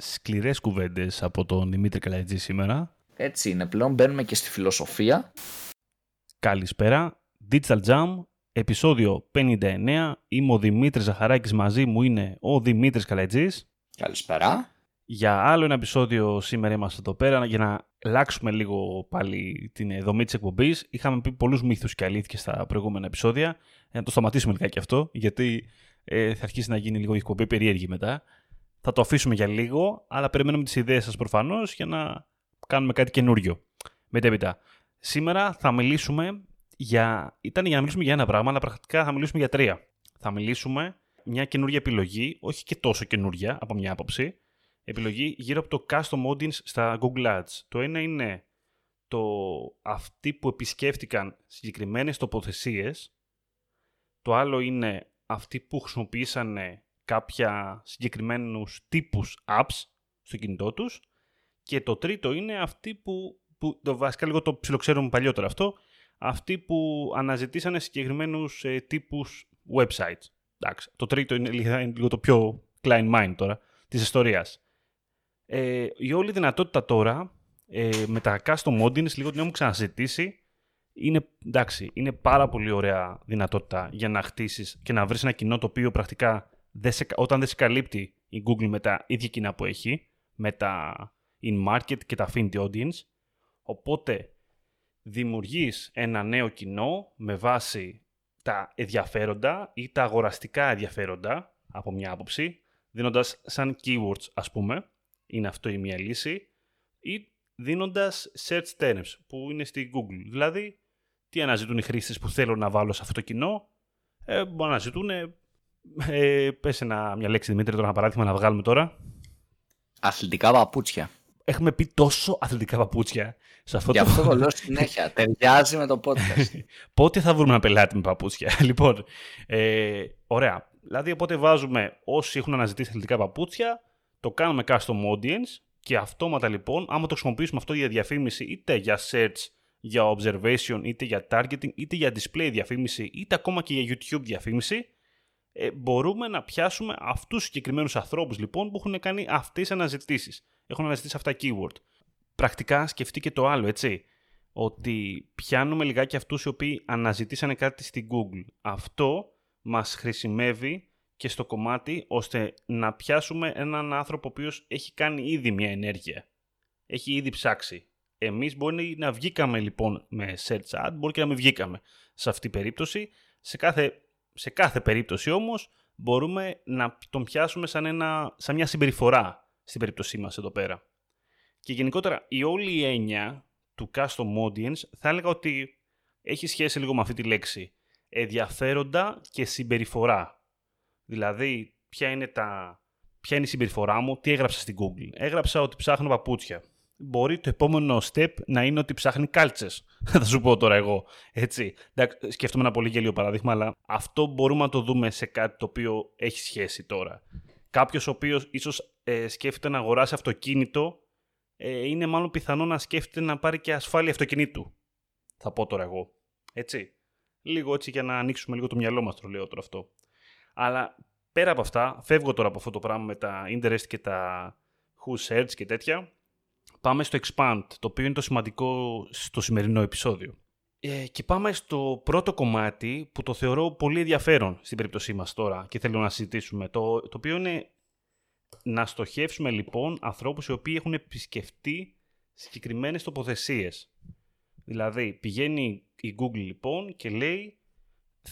σκληρές κουβέντες από τον Δημήτρη Καλατζή σήμερα. Έτσι είναι, πλέον μπαίνουμε και στη φιλοσοφία. Καλησπέρα, Digital Jam, επεισόδιο 59. Είμαι ο Δημήτρης Ζαχαράκης, μαζί μου είναι ο Δημήτρης Καλατζής. Καλησπέρα. Για άλλο ένα επεισόδιο σήμερα είμαστε εδώ πέρα για να αλλάξουμε λίγο πάλι την δομή της εκπομπής. Είχαμε πει πολλούς μύθους και αλήθειες στα προηγούμενα επεισόδια. Να το σταματήσουμε λιγάκι αυτό, γιατί ε, θα αρχίσει να γίνει λίγο η εκπομπή περίεργη μετά. Θα το αφήσουμε για λίγο, αλλά περιμένουμε τις ιδέες σας προφανώς για να κάνουμε κάτι καινούριο. Μετέπειτα. Σήμερα θα μιλήσουμε για... Ήταν για να μιλήσουμε για ένα πράγμα, αλλά πρακτικά θα μιλήσουμε για τρία. Θα μιλήσουμε μια καινούργια επιλογή, όχι και τόσο καινούργια από μια άποψη, επιλογή γύρω από το custom audience στα Google Ads. Το ένα είναι το αυτοί που επισκέφτηκαν συγκεκριμένες τοποθεσίες. Το άλλο είναι αυτοί που χρησιμοποιήσανε κάποια συγκεκριμένους τύπους apps στο κινητό τους. Και το τρίτο είναι αυτοί που, που το βασικά λίγο το ψιλοξέρουμε παλιότερα αυτό, αυτοί που αναζητήσανε συγκεκριμένους ε, τύπους websites. Εντάξει, το τρίτο είναι, είναι λίγο το πιο client mind τώρα της ιστορίας. Ε, η όλη δυνατότητα τώρα ε, με τα custom audience, λίγο την έχουμε ξαναζητήσει, είναι, εντάξει, είναι πάρα πολύ ωραία δυνατότητα για να χτίσεις και να βρεις ένα κοινό το οποίο πρακτικά δεν σε, όταν δεν σε καλύπτει η Google με τα ίδια κοινά που έχει, με τα in-market και τα affinity audience. Οπότε δημιουργείς ένα νέο κοινό με βάση τα ενδιαφέροντα ή τα αγοραστικά ενδιαφέροντα από μια άποψη, δίνοντας σαν keywords ας πούμε, είναι αυτό η μία λύση, ή δίνοντας search terms που είναι στη Google. Δηλαδή, τι αναζητούν οι χρήστες που θέλουν να βάλω σε αυτό το κοινό, ε, μπορεί να αναζητούν, ε, πες ένα, μια λέξη Δημήτρη, τώρα ένα παράδειγμα να βγάλουμε τώρα. Αθλητικά παπούτσια. Έχουμε πει τόσο αθλητικά παπούτσια. Σε αυτό Γι' αυτό το λέω συνέχεια. Ταιριάζει με το podcast. Πότε θα βρούμε ένα πελάτη με παπούτσια; λοιπόν, ε, ωραία. Δηλαδή, οπότε βάζουμε όσοι έχουν αναζητήσει αθλητικά παπούτσια, το κάνουμε custom audience και αυτόματα λοιπόν, άμα το χρησιμοποιήσουμε αυτό για διαφήμιση είτε για search, για observation, είτε για targeting, είτε για display διαφήμιση, είτε ακόμα και για YouTube διαφήμιση, ε, μπορούμε να πιάσουμε αυτούς τους συγκεκριμένους ανθρώπους λοιπόν που έχουν κάνει αυτές τις αναζητήσεις. Έχουν αναζητήσει αυτά keyword. Πρακτικά σκεφτεί και το άλλο, έτσι. Ότι πιάνουμε λιγάκι αυτούς οι οποίοι αναζητήσανε κάτι στην Google. Αυτό μας χρησιμεύει και στο κομμάτι ώστε να πιάσουμε έναν άνθρωπο ο οποίος έχει κάνει ήδη μια ενέργεια. Έχει ήδη ψάξει. Εμείς μπορεί να βγήκαμε λοιπόν με search ad, μπορεί και να μην βγήκαμε σε αυτή την περίπτωση. Σε κάθε, σε κάθε περίπτωση όμως μπορούμε να τον πιάσουμε σαν, ένα, σαν μια συμπεριφορά στην περίπτωσή μας εδώ πέρα. Και γενικότερα η όλη η έννοια του custom audience θα έλεγα ότι έχει σχέση λίγο με αυτή τη λέξη. Ενδιαφέροντα και συμπεριφορά. Δηλαδή, ποια είναι, τα... ποια είναι η συμπεριφορά μου, τι έγραψα στην Google. Έγραψα ότι ψάχνω παπούτσια. Μπορεί το επόμενο step να είναι ότι ψάχνει κάλτσε. Θα σου πω τώρα εγώ. Έτσι. Σκέφτομαι ένα πολύ γελίο παράδειγμα, αλλά αυτό μπορούμε να το δούμε σε κάτι το οποίο έχει σχέση τώρα. Κάποιος ο οποίος ίσως ε, σκέφτεται να αγοράσει αυτοκίνητο, ε, είναι μάλλον πιθανό να σκέφτεται να πάρει και ασφάλεια αυτοκινήτου. Θα πω τώρα εγώ. Έτσι. Λίγο έτσι για να ανοίξουμε λίγο το μυαλό μας το λέω τώρα αυτό. Αλλά πέρα από αυτά, φεύγω τώρα από αυτό το πράγμα με τα interest και τα who search και τέτοια. Πάμε στο expand, το οποίο είναι το σημαντικό στο σημερινό επεισόδιο. Ε, και πάμε στο πρώτο κομμάτι που το θεωρώ πολύ ενδιαφέρον στην περίπτωσή μας τώρα και θέλω να συζητήσουμε. Το, το οποίο είναι να στοχεύσουμε λοιπόν ανθρώπους οι οποίοι έχουν επισκεφτεί συγκεκριμένες τοποθεσίες. Δηλαδή πηγαίνει η Google λοιπόν και λέει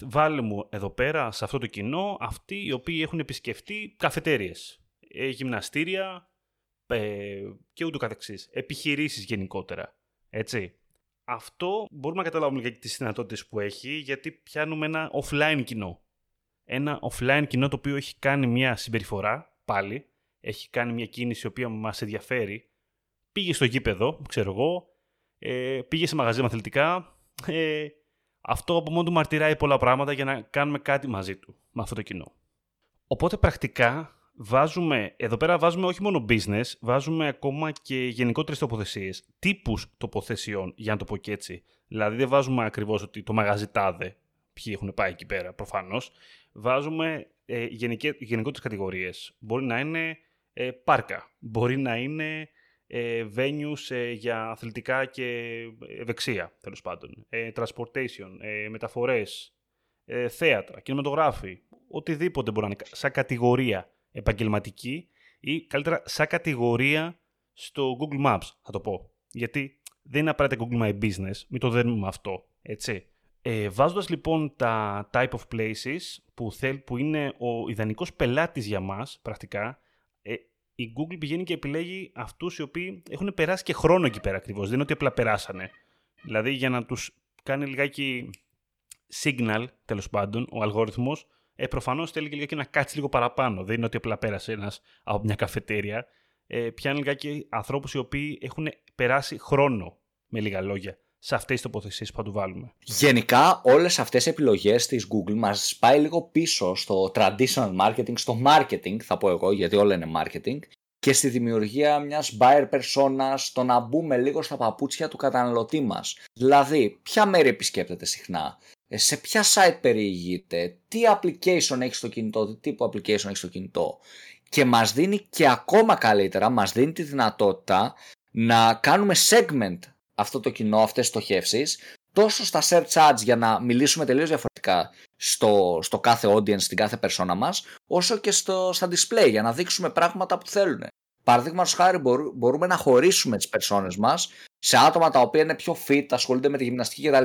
βάλε μου εδώ πέρα σε αυτό το κοινό αυτοί οι οποίοι έχουν επισκεφτεί καφετέριες, ε, γυμναστήρια ε, και ούτω καθεξής. Επιχειρήσεις γενικότερα. Έτσι. Αυτό μπορούμε να καταλάβουμε και τις δυνατότητες που έχει γιατί πιάνουμε ένα offline κοινό. Ένα offline κοινό το οποίο έχει κάνει μια συμπεριφορά πάλι, έχει κάνει μια κίνηση η οποία μας ενδιαφέρει, πήγε στο γήπεδο, ξέρω εγώ, ε, πήγε σε μαγαζί αθλητικά, ε, αυτό από μόνο του μαρτυράει πολλά πράγματα για να κάνουμε κάτι μαζί του, με αυτό το κοινό. Οπότε πρακτικά βάζουμε, εδώ πέρα βάζουμε όχι μόνο business, βάζουμε ακόμα και γενικότερες τοποθεσίες, τύπους τοποθεσιών, για να το πω και έτσι. Δηλαδή δεν βάζουμε ακριβώς ότι το μαγαζί τάδε, ποιοι έχουν πάει εκεί πέρα προφανώς. Βάζουμε ε, γενικότερες κατηγορίες. Μπορεί να είναι ε, πάρκα. Μπορεί να είναι ε, venues ε, για αθλητικά και ευεξία, τέλος πάντων. Ε, transportation, ε, μεταφορές, ε, θέατρα, κινηματογράφοι. Οτιδήποτε μπορεί να είναι σαν κατηγορία επαγγελματική ή καλύτερα σαν κατηγορία στο Google Maps, θα το πω. Γιατί δεν είναι απαραίτητα Google My Business, μην το δένουμε αυτό, έτσι. Ε, βάζοντας λοιπόν τα type of places που, θέλ, που είναι ο ιδανικός πελάτης για μας, πρακτικά, ε, η Google πηγαίνει και επιλέγει αυτούς οι οποίοι έχουν περάσει και χρόνο εκεί πέρα ακριβώς. Δεν είναι ότι απλά περάσανε. Δηλαδή για να τους κάνει λιγάκι signal, τέλος πάντων, ο αλγόριθμος, ε, προφανώς θέλει και λιγάκι να κάτσει λίγο παραπάνω. Δεν είναι ότι απλά πέρασε ένας από μια καφετέρια. Ε, πιάνει λιγάκι ανθρώπους οι οποίοι έχουν περάσει χρόνο, με λίγα λόγια, σε αυτές τις τοποθεσίες που θα του βάλουμε. Γενικά, όλες αυτές οι επιλογές της Google μας πάει λίγο πίσω στο traditional marketing, στο marketing, θα πω εγώ, γιατί όλα είναι marketing, και στη δημιουργία μιας buyer persona, στο να μπούμε λίγο στα παπούτσια του καταναλωτή μας. Δηλαδή, ποια μέρη επισκέπτεται συχνά, ε, σε ποια site περιηγείται, τι application έχει στο κινητό, τι τύπο application έχει στο κινητό. Και μας δίνει και ακόμα καλύτερα, μας δίνει τη δυνατότητα να κάνουμε segment αυτό το κοινό, αυτές τις στοχεύσεις, τόσο στα search ads για να μιλήσουμε τελείως διαφορετικά στο, στο κάθε audience, στην κάθε persona μας, όσο και στο, στα display για να δείξουμε πράγματα που θέλουν. Παραδείγματος χάρη μπορούμε να χωρίσουμε τις περσόνε μας σε άτομα τα οποία είναι πιο fit, ασχολούνται με τη γυμναστική κτλ.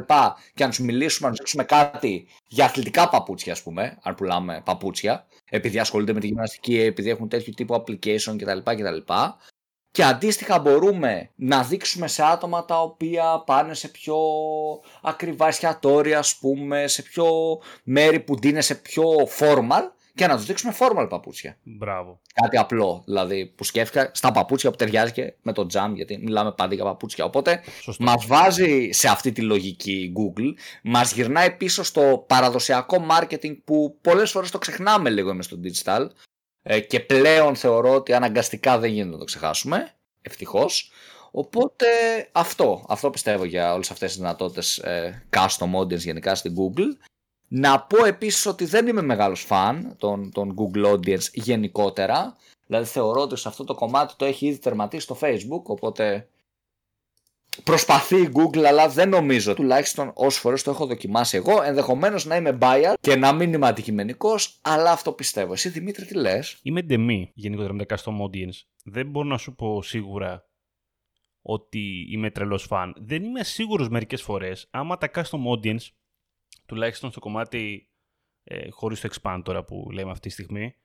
Και, να του μιλήσουμε, να του δείξουμε κάτι για αθλητικά παπούτσια, ας πούμε, αν πουλάμε παπούτσια, επειδή ασχολούνται με τη γυμναστική, επειδή έχουν τέτοιο τύπο application κτλ. κτλ. Και αντίστοιχα μπορούμε να δείξουμε σε άτομα τα οποία πάνε σε πιο ακριβά εστιατόρια, ας πούμε, σε πιο μέρη που είναι σε πιο formal και να τους δείξουμε formal παπούτσια. Μπράβο. Κάτι απλό, δηλαδή που σκέφτηκα στα παπούτσια που ταιριάζει και με το jam, γιατί μιλάμε πάντα για παπούτσια. Οπότε μας βάζει σε αυτή τη λογική Google, μας γυρνάει πίσω στο παραδοσιακό marketing που πολλές φορές το ξεχνάμε λίγο με στο digital ε, και πλέον θεωρώ ότι αναγκαστικά δεν γίνεται να το ξεχάσουμε. Ευτυχώς. Οπότε αυτό, αυτό πιστεύω για όλες αυτές τις δυνατότητες ε, custom audience γενικά στην Google. Να πω επίσης ότι δεν είμαι μεγάλος φαν των, των Google Audience γενικότερα. Δηλαδή θεωρώ ότι σε αυτό το κομμάτι το έχει ήδη τερματίσει στο Facebook, οπότε προσπαθεί η Google, αλλά δεν νομίζω τουλάχιστον όσες φορές το έχω δοκιμάσει εγώ. Ενδεχομένως να είμαι buyer και να μην είμαι αντικειμενικός, αλλά αυτό πιστεύω. Εσύ Δημήτρη, τι λες; Είμαι ντεμή γενικότερα με τα custom audience. Δεν μπορώ να σου πω σίγουρα ότι είμαι τρελός φαν. Δεν είμαι σίγουρος μερικές φορές άμα τα custom audience τουλάχιστον στο κομμάτι ε, χωρίς το expand τώρα που λέμε αυτή τη στιγμή,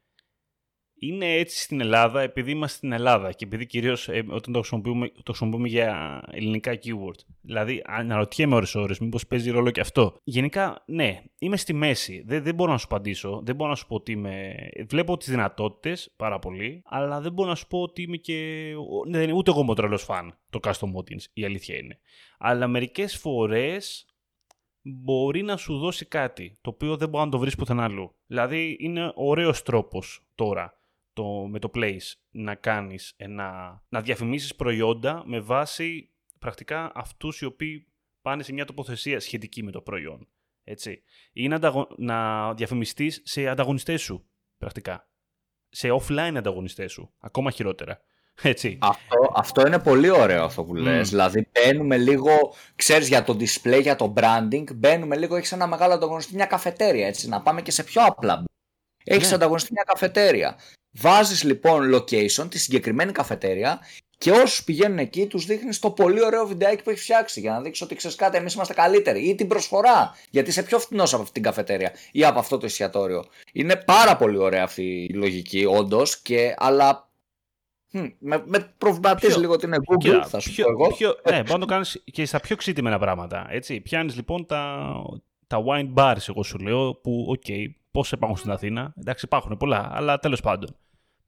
είναι έτσι στην Ελλάδα επειδή είμαστε στην Ελλάδα και επειδή κυρίως ε, όταν το χρησιμοποιούμε, το χρησιμοποιούμε για ελληνικά keywords. Δηλαδή, αναρωτιέμαι ώρε-ώρε, μήπως παίζει ρόλο και αυτό. Γενικά, ναι, είμαι στη μέση. Δεν, δεν μπορώ να σου απαντήσω. Δεν μπορώ να σου πω ότι είμαι. Βλέπω τις δυνατότητες πάρα πολύ, αλλά δεν μπορώ να σου πω ότι είμαι και. Ναι, ούτε εγώ είμαι ο τρελός φαν το custom audience. Η αλήθεια είναι. Αλλά μερικές φορές μπορεί να σου δώσει κάτι το οποίο δεν μπορεί να το βρεις πουθενά αλλού. Δηλαδή είναι ωραίος τρόπος τώρα το, με το place να κάνεις ένα, να διαφημίσεις προϊόντα με βάση πρακτικά αυτούς οι οποίοι πάνε σε μια τοποθεσία σχετική με το προϊόν. Έτσι. Ή να, να διαφημιστείς σε ανταγωνιστές σου πρακτικά. Σε offline ανταγωνιστές σου. Ακόμα χειρότερα. Έτσι. Αυτό, αυτό είναι πολύ ωραίο αυτό που λες. Mm. Δηλαδή μπαίνουμε λίγο, ξέρεις για το display, για το branding, μπαίνουμε λίγο, έχεις ένα μεγάλο ανταγωνιστή, μια καφετέρια έτσι, να πάμε και σε πιο απλά. Έχεις yeah. ανταγωνιστή μια καφετέρια. Βάζεις λοιπόν location τη συγκεκριμένη καφετέρια και όσους πηγαίνουν εκεί, τους δείχνεις το πολύ ωραίο βιντεάκι που έχεις φτιάξει για να δείξεις ότι ξέρεις κάτι, εμείς είμαστε καλύτεροι. Ή την προσφορά, γιατί είσαι πιο φθηνό από αυτή την καφετέρια ή από αυτό το εστιατόριο. Είναι πάρα πολύ ωραία αυτή η λογική, όντως, αλλά με, με προβληματίζει λίγο την Google, θα σου πω εγώ. Πιο, ναι, μπορεί να το κάνεις και στα πιο εξεζητημένα πράγματα. Έτσι. Πιάνεις λοιπόν τα, τα wine bars, εγώ σου λέω, που, OK, okay, πόσα υπάρχουν στην Αθήνα. Εντάξει, υπάρχουν πολλά, αλλά τέλος πάντων.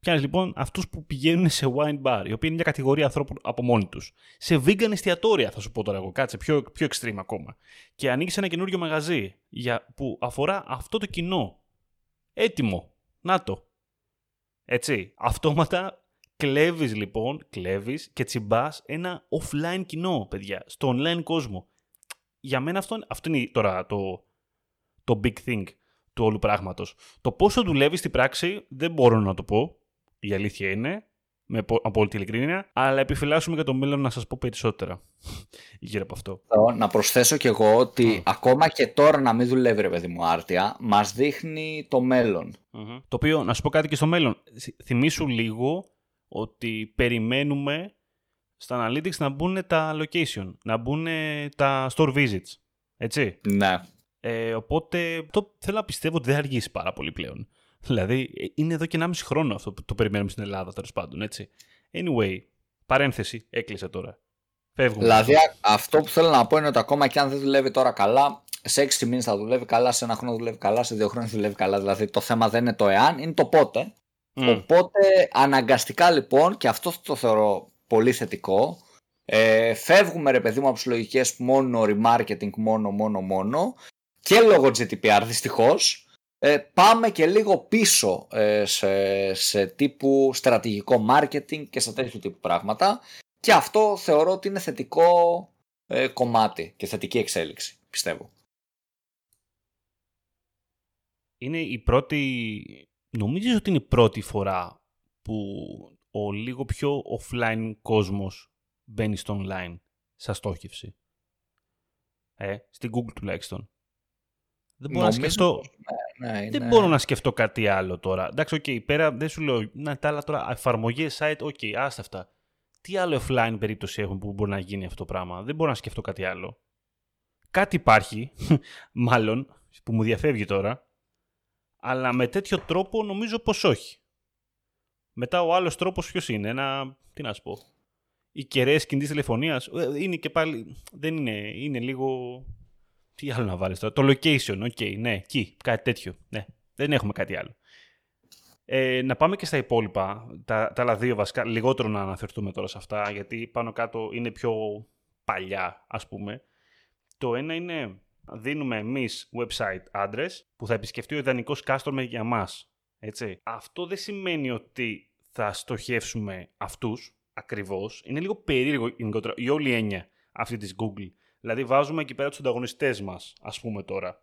Πιάνεις λοιπόν αυτούς που πηγαίνουν σε wine bar, οι οποίοι είναι μια κατηγορία ανθρώπων από μόνοι τους. Σε vegan εστιατόρια, θα σου πω τώρα εγώ, κάτσε πιο, πιο extreme ακόμα. Και ανοίξει ένα καινούριο μαγαζί για, που αφορά αυτό το κοινό. Έτοιμο. Να το. Έτσι. Αυτόματα Κλέβεις λοιπόν, κλέβεις και τσιμπάς ένα offline κοινό, παιδιά, στο online κόσμο. Για μένα αυτό, αυτό είναι τώρα το, το big thing του όλου πράγματος. Το πόσο δουλεύει στην πράξη δεν μπορώ να το πω. Η αλήθεια είναι. με απόλυτη ειλικρίνεια, αλλά επιφυλάσσουμε για το μέλλον να σας πω περισσότερα γύρω από αυτό. Να προσθέσω κι εγώ ότι ακόμα και τώρα να μην δουλεύει ρε παιδί μου άρτια, μας δείχνει το μελλον Το οποίο, να σου πω κάτι και στο μέλλον, θυμίσου λίγο ότι περιμένουμε στα analytics να μπουν τα location, να μπουν τα store visits, έτσι. Ναι. Ε, οπότε το θέλω να πιστεύω ότι δεν θα αργήσει πάρα πολύ πλέον. Δηλαδή, ε, είναι εδώ και 1,5 χρόνο αυτό που το περιμένουμε στην Ελλάδα, τέλος πάντων, έτσι. Anyway, παρένθεση, έκλεισε τώρα. Φεύγουμε. Δηλαδή, αυτό που θέλω να πω είναι ότι ακόμα και αν δεν δουλεύει τώρα καλά, σε 6 μήνες θα δουλεύει καλά, σε ένα χρόνο δουλεύει καλά, σε δύο χρόνια δουλεύει καλά. Δηλαδή, το θέμα δεν είναι το εάν, είναι το πότε. Οπότε, αναγκαστικά λοιπόν, και αυτό το θεωρώ πολύ θετικό, ε, φεύγουμε ρε παιδί μου από τις λογικές μόνο remarketing, μόνο, μόνο, μόνο και λόγω GDPR δυστυχώς. Ε, πάμε και λίγο πίσω ε, σε, σε τύπου στρατηγικό marketing και σε τέτοιου τύπου πράγματα και αυτό θεωρώ ότι είναι θετικό ε, κομμάτι και θετική εξέλιξη, πιστεύω. Είναι η πρώτη, νομίζω ότι είναι η πρώτη φορά που ο λίγο πιο offline κόσμος μπαίνει στο online σαν στόχευση; Ε, στην Google τουλάχιστον. Δεν μπορώ, να σκεφτώ... Ναι, ναι, δεν μπορώ να σκεφτώ κάτι άλλο τώρα. Εντάξει, OK, okay, πέρα δεν σου λέω. Να τα άλλα τώρα. Εφαρμογές, site, OK, okay, άστα αυτά. Τι άλλο offline περίπτωση έχουν που μπορεί να γίνει αυτό το πράγμα; Δεν μπορώ να σκεφτώ κάτι άλλο. Κάτι υπάρχει, μάλλον, που μου διαφεύγει τώρα. Αλλά με τέτοιο τρόπο νομίζω πως όχι. Μετά ο άλλος τρόπος ποιος είναι. Ένα. Τι να σου πω. Οι κεραίες κινητής τηλεφωνίας. Ε, είναι και πάλι. Δεν είναι. Είναι λίγο τι άλλο να βάλεις τώρα. Το location, OK, okay, ναι, εκεί, κάτι τέτοιο. Ναι, δεν έχουμε κάτι άλλο. Ε, να πάμε και στα υπόλοιπα, τα, τα άλλα δύο βασικά, λιγότερο να αναφερθούμε τώρα σε αυτά, γιατί πάνω κάτω είναι πιο παλιά, ας πούμε. Το ένα είναι, δίνουμε εμείς website address που θα επισκεφτεί ο ιδανικός customer για μας. Έτσι. Αυτό δεν σημαίνει ότι θα στοχεύσουμε αυτούς ακριβώς. Είναι λίγο περίεργο γενικότερα η όλη έννοια αυτή της Google. Δηλαδή βάζουμε εκεί πέρα τους ανταγωνιστές μας, ας πούμε τώρα.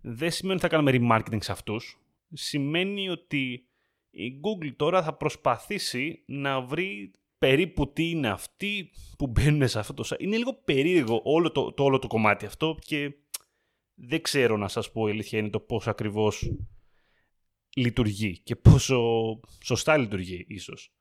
Δεν σημαίνει ότι θα κάνουμε remarketing σε αυτούς. Σημαίνει ότι η Google τώρα θα προσπαθήσει να βρει περίπου τι είναι αυτοί που μπαίνουν σε αυτό το site. Είναι λίγο περίεργο όλο το, το, όλο το κομμάτι αυτό και δεν ξέρω να σας πω η αλήθεια είναι το πώς ακριβώς λειτουργεί και πόσο σωστά λειτουργεί ίσως.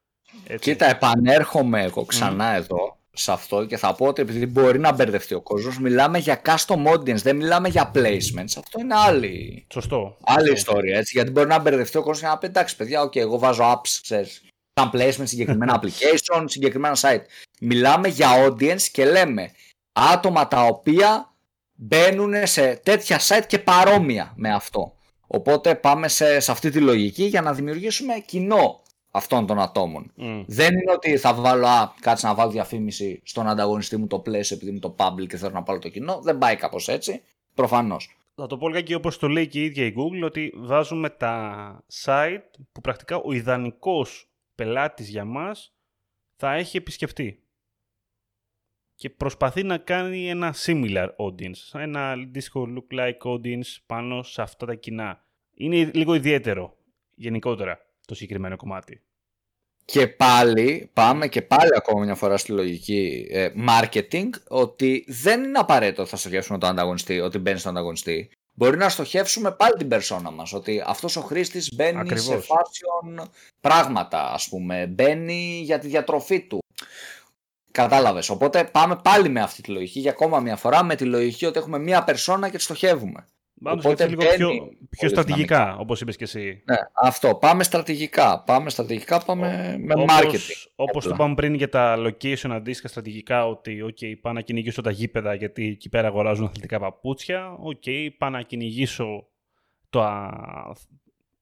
Έτσι. Κοίτα, επανέρχομαι εγώ ξανά εδώ σε αυτό και θα πω ότι επειδή μπορεί να μπερδευτεί ο κόσμος, μιλάμε για custom audience, δεν μιλάμε για placements. Αυτό είναι άλλη, Σωστό. άλλη ιστορία. Έτσι, γιατί μπορεί να μπερδευτεί ο κόσμος και να πει εντάξει, παιδιά, okay, εγώ βάζω apps, ξέρεις, σαν placement, συγκεκριμένα application, συγκεκριμένα site. Μιλάμε για audience και λέμε άτομα τα οποία μπαίνουν σε τέτοια site και παρόμοια με αυτό. Οπότε πάμε σε, σε αυτή τη λογική για να δημιουργήσουμε κοινό αυτών των ατόμων. Δεν είναι ότι θα βάλω, α, κάτσε να βάλω διαφήμιση στον ανταγωνιστή μου το place επειδή είναι το public και θέλω να πάρω το κοινό. Δεν πάει κάπως έτσι. Προφανώς. Θα το πω και όπως το λέει και η ίδια η Google ότι βάζουμε τα site που πρακτικά ο ιδανικός πελάτης για μας θα έχει επισκεφτεί. Και προσπαθεί να κάνει ένα similar audience, ένα αντίστοιχο look like audience πάνω σε αυτά τα κοινά. Είναι λίγο ιδιαίτερο γενικότερα το συγκεκριμένο κομμάτι. Και πάλι, πάμε και πάλι ακόμα μια φορά στη λογική ε, marketing, ότι δεν είναι απαραίτητο ότι θα στοχεύσουμε τον ανταγωνιστή, ότι μπαίνεις στον ανταγωνιστή. Μπορεί να στοχεύσουμε πάλι την περσόνα μας, ότι αυτός ο χρήστης μπαίνει σε fashion πράγματα, ας πούμε, μπαίνει για τη διατροφή του. Κατάλαβες, οπότε πάμε πάλι με αυτή τη λογική για ακόμα μια φορά, με τη λογική ότι έχουμε μια περσόνα και τη στοχεύουμε. Πάντως Οπότε λίγο πιο, πιο στρατηγικά, όπως είπες και εσύ. Ναι, αυτό. Πάμε στρατηγικά. Πάμε στρατηγικά, πάμε με όπως, marketing. Όπως το είπαμε πριν για τα location αντίστοιχα στρατηγικά, ότι okay, πάω να κυνηγήσω τα γήπεδα γιατί εκεί πέρα αγοράζουν αθλητικά παπούτσια. OK, okay, πάω να κυνηγήσω τα,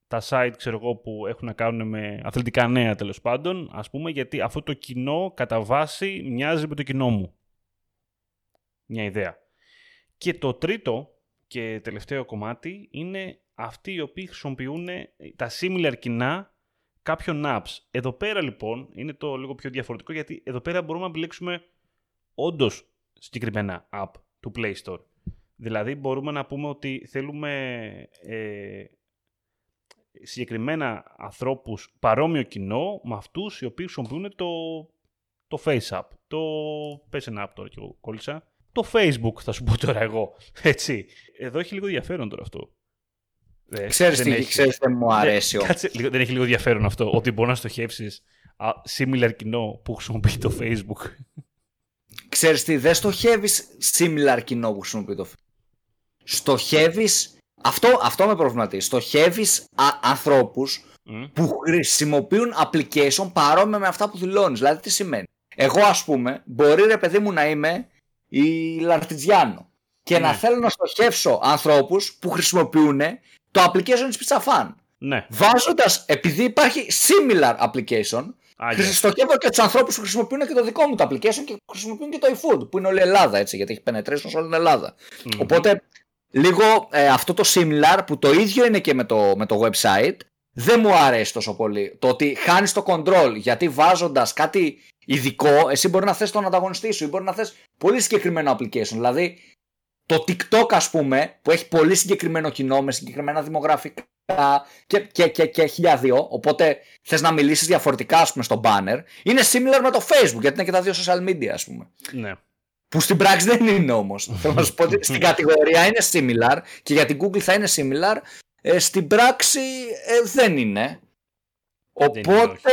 τα site ξέρω εγώ, που έχουν να κάνουν με αθλητικά νέα τέλος πάντων, ας πούμε, γιατί αυτό το κοινό κατά βάση μοιάζει με το κοινό μου. Μια ιδέα. Και το τρίτο και τελευταίο κομμάτι είναι αυτοί οι οποίοι χρησιμοποιούν τα similar κοινά κάποιων apps. Εδώ πέρα λοιπόν είναι το λίγο πιο διαφορετικό γιατί εδώ πέρα μπορούμε να επιλέξουμε όντως συγκεκριμένα app του Play Store. Δηλαδή μπορούμε να πούμε ότι θέλουμε ε, συγκεκριμένα ανθρώπους παρόμοιο κοινό με αυτούς οι οποίοι χρησιμοποιούν το, το FaceApp. Το πες ένα app τώρα και εγώ κόλλησα. Το Facebook θα σου πω τώρα εγώ. Έτσι. Εδώ έχει λίγο ενδιαφέρον τώρα αυτό. Ε, ξέρεις τι, έχει... ξέρεις τι μου αρέσει. Δεν, κάτσε, δεν έχει λίγο ενδιαφέρον αυτό, ότι μπορείς να στοχεύσεις similar κοινό που χρησιμοποιεί το Facebook. Ξέρεις τι, δεν στοχεύεις similar κοινό που χρησιμοποιεί το Facebook. Στοχεύεις αυτό, αυτό με προβληματίζει. Στοχεύεις ανθρώπους που χρησιμοποιούν application παρόμοια με αυτά που δηλώνεις. Δηλαδή, τι σημαίνει; Εγώ, ας πούμε, μπορεί ρε παιδί μου να είμαι η Λαρτιτζιάνο και να ναι. θέλω να στοχεύσω ανθρώπους που χρησιμοποιούν το application της Pizza Fan. Ναι. Βάζοντας, επειδή υπάρχει similar application, στοχεύω και τους ανθρώπους που χρησιμοποιούν και το δικό μου το application και χρησιμοποιούν και το eFood, που είναι όλη η Ελλάδα, έτσι, γιατί έχει penetration σε όλη την ελλαδα Οπότε λίγο ε, αυτό το similar που το ίδιο είναι και με το, με το website δεν μου αρέσει τόσο πολύ. Το ότι χάνεις το control γιατί βάζοντας κάτι ειδικό, εσύ μπορεί να θες τον ανταγωνιστή σου ή μπορεί να θες πολύ συγκεκριμένο application. Δηλαδή το TikTok, ας πούμε, που έχει πολύ συγκεκριμένο κοινό με συγκεκριμένα δημογραφικά και, και, και, και χιλιάδιο, οπότε θες να μιλήσεις διαφορετικά, ας πούμε, στο banner, είναι similar με το Facebook γιατί είναι και τα δύο social media, ας πούμε. Ναι. Που στην πράξη δεν είναι όμως. Θέλω να σου πω ότι στην κατηγορία είναι similar και για την Google θα είναι similar. Ε, στην πράξη ε, δεν είναι. Οπότε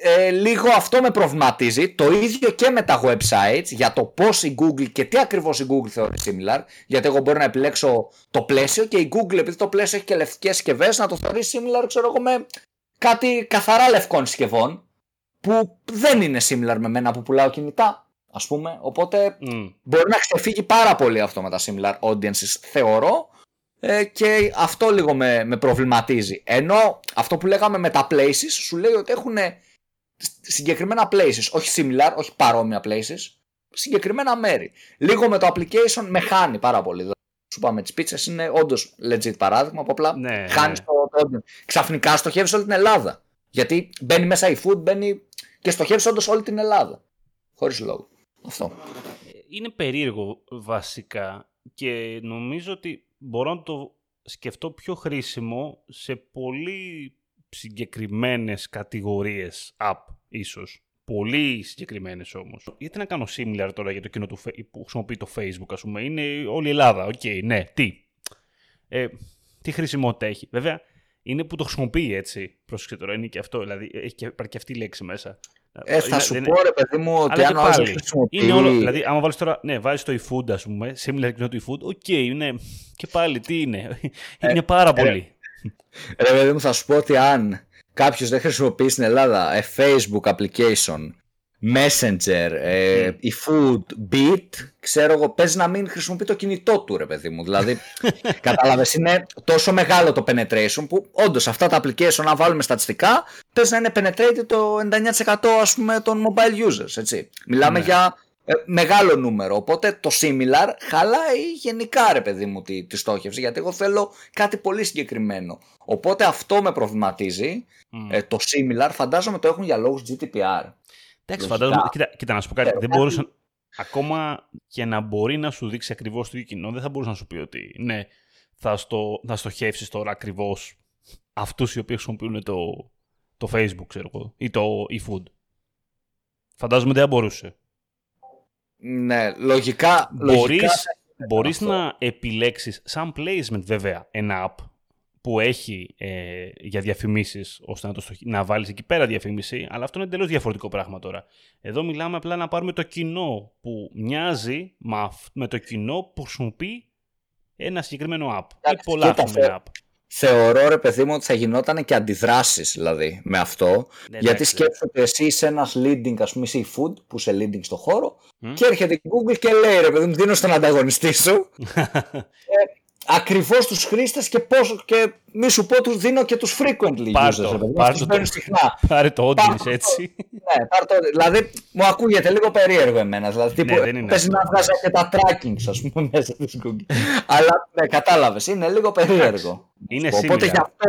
ε, λίγο αυτό με προβληματίζει. Το ίδιο και με τα websites για το πώς η Google και τι ακριβώς η Google θεωρεί similar. Γιατί εγώ μπορώ να επιλέξω το πλαίσιο και η Google, επειδή το πλαίσιο έχει και λευκές συσκευές, να το θεωρεί similar, ξέρω εγώ, με κάτι καθαρά λευκών συσκευών. Που δεν είναι similar με μένα που πουλάω κινητά ας πούμε. Οπότε μπορεί να ξεφύγει πάρα πολύ αυτό με τα similar audiences, θεωρώ. Ε, και αυτό λίγο με, με προβληματίζει. Ενώ αυτό που λέγαμε με τα places σου λέει ότι έχουν συγκεκριμένα places, όχι similar, όχι παρόμοια places, συγκεκριμένα μέρη. Λίγο με το application με χάνει πάρα πολύ. Σου είπαμε τις πίτσες είναι όντως legit παράδειγμα που απλά ναι, χάνεις ναι. το, το. Ξαφνικά στοχεύεις όλη την Ελλάδα. Γιατί μπαίνει μέσα η food, μπαίνει και στοχεύεις όντως όλη την Ελλάδα. Χωρίς λόγο. Αυτό. Είναι περίεργο βασικά και νομίζω ότι μπορώ να το σκεφτώ πιο χρήσιμο σε πολύ συγκεκριμένες κατηγορίες app ίσως. Πολύ συγκεκριμένες όμως. Γιατί να κάνω similar τώρα για το κοινό του, που χρησιμοποιεί το Facebook, ας πούμε. Είναι όλη η Ελλάδα. OK, okay, ναι, τι; Ε, τι χρησιμότητα έχει; Βέβαια, είναι που το χρησιμοποιεί έτσι. Πρόσεξε τώρα, είναι και αυτό. Δηλαδή, έχει και, υπάρχει και αυτή η λέξη μέσα. Ε, θα σου πω ρε παιδί μου ότι αν ο άλλος χρησιμοποιεί... Είναι όλο, δηλαδή άμα βάλεις τώρα, ναι, βάζεις το eFood ας πούμε, similar κοινό του eFood, OK, okay, ναι, και πάλι τι είναι, ε, είναι πάρα ε, πολύ. Ρε παιδί μου θα σου πω ότι αν κάποιος δεν χρησιμοποιεί στην Ελλάδα a Facebook application Messenger, ε, η Food, Beat, ξέρω εγώ, παίζει να μην χρησιμοποιεί το κινητό του, ρε παιδί μου. Δηλαδή, κατάλαβες, είναι τόσο μεγάλο το penetration που όντως αυτά τα application, να βάλουμε στατιστικά, παίζει να είναι penetrated το 99% ας πούμε των mobile users. Έτσι. Μιλάμε ναι. για ε, μεγάλο νούμερο. Οπότε το similar χαλάει γενικά, ρε παιδί μου, τη, τη στόχευση, γιατί εγώ θέλω κάτι πολύ συγκεκριμένο. Οπότε αυτό με προβληματίζει. Ε, το similar φαντάζομαι το έχουν για λόγους GDPR. Εντάξει, φαντάζομαι. Κοίτα, κοίτα, να σου πω κάτι. Ε, δεν μπορούσε. Ακόμα και να μπορεί να σου δείξει ακριβώς το ίδιο κοινό, δεν θα μπορούσε να σου πει ότι ναι, θα, στο, θα στοχεύσεις τώρα ακριβώς αυτούς οι οποίοι χρησιμοποιούν το, το Facebook, ξέρω εγώ, ή το eFood. Φαντάζομαι δεν θα μπορούσε. Ναι, λογικά. Μπορείς, λογικά... μπορείς να επιλέξεις σαν placement βέβαια ένα app που έχει ε, για διαφημίσεις, ώστε να, το να βάλεις εκεί πέρα διαφήμιση, αλλά αυτό είναι εντελώς διαφορετικό πράγμα τώρα. Εδώ μιλάμε απλά να πάρουμε το κοινό που μοιάζει με το κοινό που χρησιμοποιεί ένα συγκεκριμένο app ή πολλά συγκεκριμένα app. Θεωρώ ρε παιδί μου ότι θα γινόταν και αντιδράσεις δηλαδή με αυτό. Ναι, γιατί σκέφτεσαι ότι εσύ είσαι ένας leading, ας πούμε, είσαι η food που είσαι leading στο χώρο και έρχεται η Google και λέει ρε παιδί μου, δίνω στον ανταγωνιστή σου. Ε, ακριβώς τους χρήστες και, πώς, και μη σου πω τους δίνω και τους frequently πάρ users. Το, πάρ το, συχνά. Πάρε το audience έτσι. Ναι, πάρ το, δηλαδή μου ακούγεται λίγο περίεργο εμένα. Δηλαδή, τύπου, ναι, δεν είναι πες να βγάζει και τα trackings ας πούμε μέσα της Google. Αλλά ναι, κατάλαβες, είναι λίγο περίεργο. Είναι Οπότε γι' αυτό,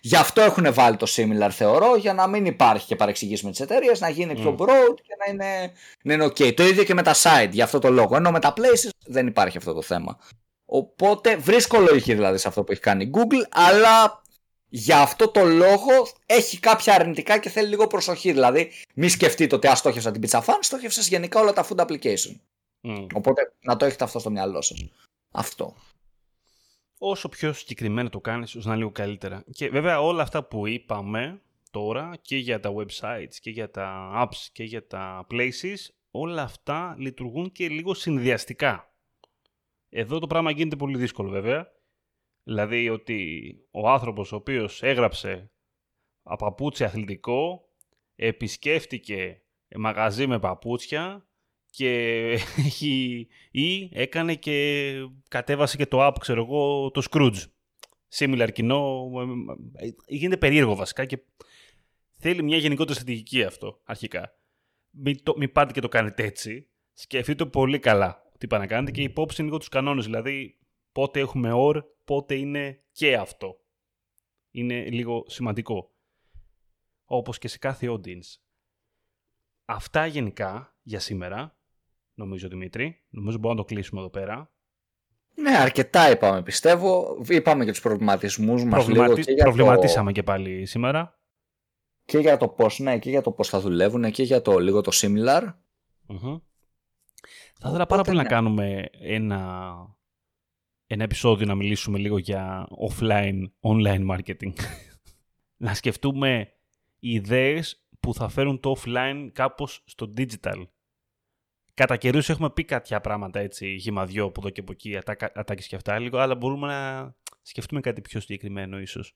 γι' αυτό έχουν βάλει το similar θεωρώ, για να μην υπάρχει και παρεξηγήσεις με τις εταιρείες, να γίνει πιο mm. broad και να είναι, να είναι ok. Το ίδιο και με τα site, για αυτό το λόγο. Ενώ με τα places δεν υπάρχει αυτό το θέμα. Οπότε βρίσκω λογική δηλαδή σε αυτό που έχει κάνει η Google, αλλά για αυτό το λόγο έχει κάποια αρνητικά και θέλει λίγο προσοχή. Δηλαδή, μη σκεφτείτε ότι αστόχευσα την Pizza Fan, στόχευσα γενικά όλα τα food application. Οπότε να το έχετε αυτό στο μυαλό σας. Αυτό. Όσο πιο συγκεκριμένα το κάνεις, ώστε να λίγο καλύτερα. Και βέβαια όλα αυτά που είπαμε τώρα και για τα websites και για τα apps και για τα places, όλα αυτά λειτουργούν και λίγο συνδυαστικά. Εδώ το πράγμα γίνεται πολύ δύσκολο βέβαια. Δηλαδή ότι ο άνθρωπος ο οποίος έγραψε παπούτσια αθλητικό επισκέφτηκε μαγαζί με παπούτσια και έχει, ή έκανε και κατέβασε και το app, ξέρω εγώ, το Scrooge. Similar κοινό, γίνεται περίεργο βασικά και θέλει μια γενικότερη στρατηγική αυτό αρχικά. Μην, το, μην πάτε και το κάνετε έτσι. Σκεφτείτε πολύ καλά τι πάνε να κάνετε και υπόψη λίγο τους κανόνες. Δηλαδή πότε έχουμε or, πότε είναι και αυτό. Είναι λίγο σημαντικό. Όπως και σε κάθε audience. Αυτά γενικά για σήμερα νομίζω, Δημήτρη. Νομίζω μπορούμε να το κλείσουμε εδώ πέρα. Ναι, αρκετά είπαμε, πιστεύω. Είπαμε και τους προβληματισμούς μας λίγο και για Προβληματίσαμε και πάλι σήμερα. Και για το πώς, ναι, και για το πώς θα δουλεύουν και για το λίγο το similar. mm Θα ήθελα πάρα πολύ να ναι. κάνουμε ένα, ένα επεισόδιο να μιλήσουμε λίγο για offline, online marketing. να σκεφτούμε ιδέες που θα φέρουν το offline κάπως στο digital. Κατά καιρούς έχουμε πει κάποια πράγματα έτσι, γυμαδιό από εδώ και από εκεί, ατάκες και αυτά λίγο, αλλά μπορούμε να σκεφτούμε κάτι πιο συγκεκριμένο ίσως.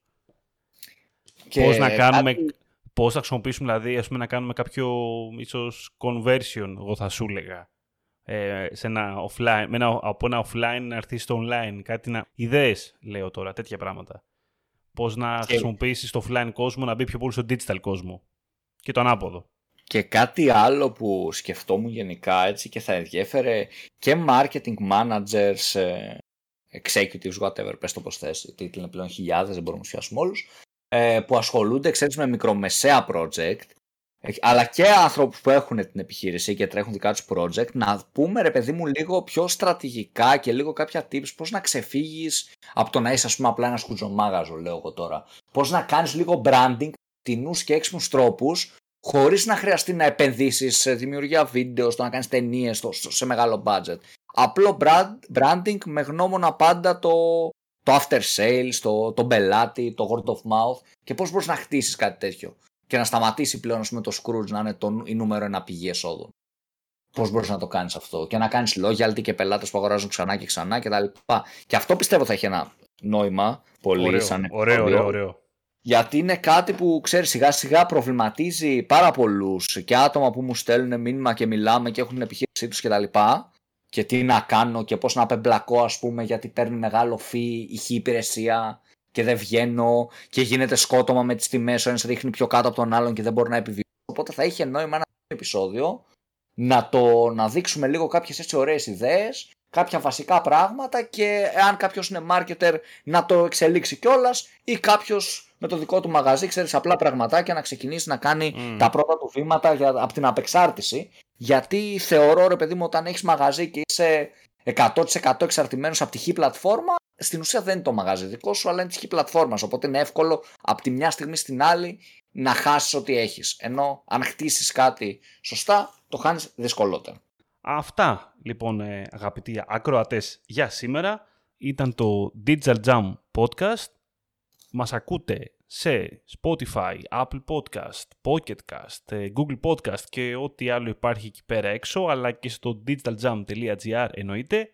Και πώς να κάνουμε, κάτι... πώς θα χρησιμοποιήσουμε δηλαδή, ας πούμε, να κάνουμε κάποιο ίσως conversion, εγώ θα σου έλεγα, ε, σε ένα offline, με ένα, από ένα offline να έρθεις στο online, κάτι να... Ιδέες, λέω τώρα, τέτοια πράγματα. Πώς να και... χρησιμοποιήσεις το offline κόσμο να μπει πιο πολύ στο digital κόσμο. Και το ανάποδο. Και κάτι άλλο που σκεφτόμουν γενικά έτσι και θα ενδιέφερε και marketing managers, ε, executives, whatever, πες το πως θες, γιατί είναι πλέον χιλιάδες, δεν μπορούμε να ουσιάσουμε όλους, ε, που ασχολούνται, ξέρεις, με μικρομεσαία project, ε, αλλά και άνθρωπους που έχουν την επιχείρηση και τρέχουν δικά τους project, να πούμε ρε παιδί μου λίγο πιο στρατηγικά και λίγο κάποια tips πώς να ξεφύγεις από το να είσαι ας πούμε απλά ένας σκουτζομάγαζο λέω εγώ τώρα. Πώς να κάνεις λίγο branding, τεινούς και έξυπνους τρόπους χωρίς να χρειαστεί να επενδύσεις σε δημιουργία βίντεο, στο να κάνεις ταινίες σε μεγάλο budget. Απλό branding με γνώμονα πάντα το, το after sales, το, το πελάτη, το word of mouth και πώς μπορείς να χτίσεις κάτι τέτοιο και να σταματήσει πλέον με το Scrooge να είναι το, η νούμερο ένα πηγή εσόδων. Πώς μπορείς να το κάνεις αυτό; Και να κάνεις loyalty και πελάτες που αγοράζουν ξανά και ξανά κτλ. Και, και αυτό πιστεύω θα έχει ένα νόημα πολύ ωραίο, σαν ωραίο, ωραίο, ωραίο γιατί είναι κάτι που ξέρεις σιγά σιγά προβληματίζει πάρα πολλούς και άτομα που μου στέλνουν μήνυμα και μιλάμε και έχουν την επιχείρησή τους κτλ. Και, τι να κάνω και πώς να απεμπλακώ, ας πούμε, γιατί παίρνει μεγάλο φύ, ηχή υπηρεσία και δεν βγαίνω και γίνεται σκότωμα με τις τιμές. Ο ένας ρίχνει πιο κάτω από τον άλλον και δεν μπορεί να επιβιώσει. Οπότε θα είχε νόημα ένα επεισόδιο να, το, να δείξουμε λίγο κάποιες έτσι ωραίες ιδέες, κάποια βασικά πράγματα και αν κάποιος είναι marketer να το εξελίξει κιόλας ή κάποιος με το δικό του μαγαζί, ξέρεις απλά πραγματάκια να ξεκινήσει να κάνει τα πρώτα του βήματα για, από την απεξάρτηση. Γιατί θεωρώ, ρε παιδί μου, όταν έχεις μαγαζί και είσαι 100% εξαρτημένος από τη χή πλατφόρμα, στην ουσία δεν είναι το μαγαζί δικό σου, αλλά είναι της χή πλατφόρμας. Οπότε είναι εύκολο από τη μια στιγμή στην άλλη να χάσεις ό,τι έχεις. Ενώ αν χτίσεις κάτι σωστά, το χάνεις δυσκολότερα. Αυτά λοιπόν ε, αγαπητοί ακροατές για σήμερα ήταν το Digital Jam Podcast. Μας ακούτε σε Spotify, Apple Podcast, Pocket Cast, ε, Google Podcast και ό,τι άλλο υπάρχει εκεί πέρα έξω, αλλά και στο digitaljam.gr εννοείται.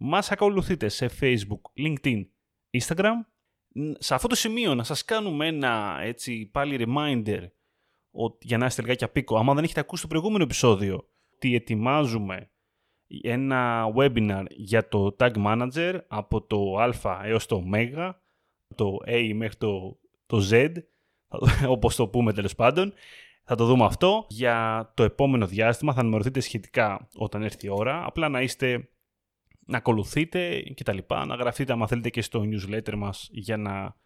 Μας ακολουθείτε σε Facebook, LinkedIn, Instagram. Σε αυτό το σημείο να σας κάνουμε ένα έτσι πάλι reminder ότι, για να είστε λιγάκι απίκο. Άμα δεν έχετε ακούσει το προηγούμενο επεισόδιο, ότι ετοιμάζουμε ένα webinar για το Tag Manager από το Α έως το Ω, το A μέχρι το, το Z, όπως το πούμε τέλος πάντων. Θα το δούμε αυτό για το επόμενο διάστημα. Θα ενημερωθείτε σχετικά όταν έρθει η ώρα. Απλά να είστε, να ακολουθείτε και τα λοιπά. Να γραφτείτε άμα θέλετε και στο newsletter μας για να,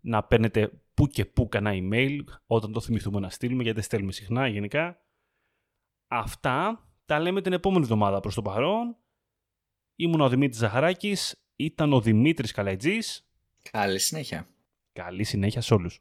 να παίρνετε που και που κανένα email όταν το θυμηθούμε να στείλουμε γιατί στέλνουμε συχνά γενικά. Αυτά τα λέμε την επόμενη εβδομάδα προς το παρόν. Ήμουν ο Δημήτρης Ζαχαράκης, ήταν ο Δημήτρης Καλαϊτζής. Καλή συνέχεια. Καλή συνέχεια σε όλους.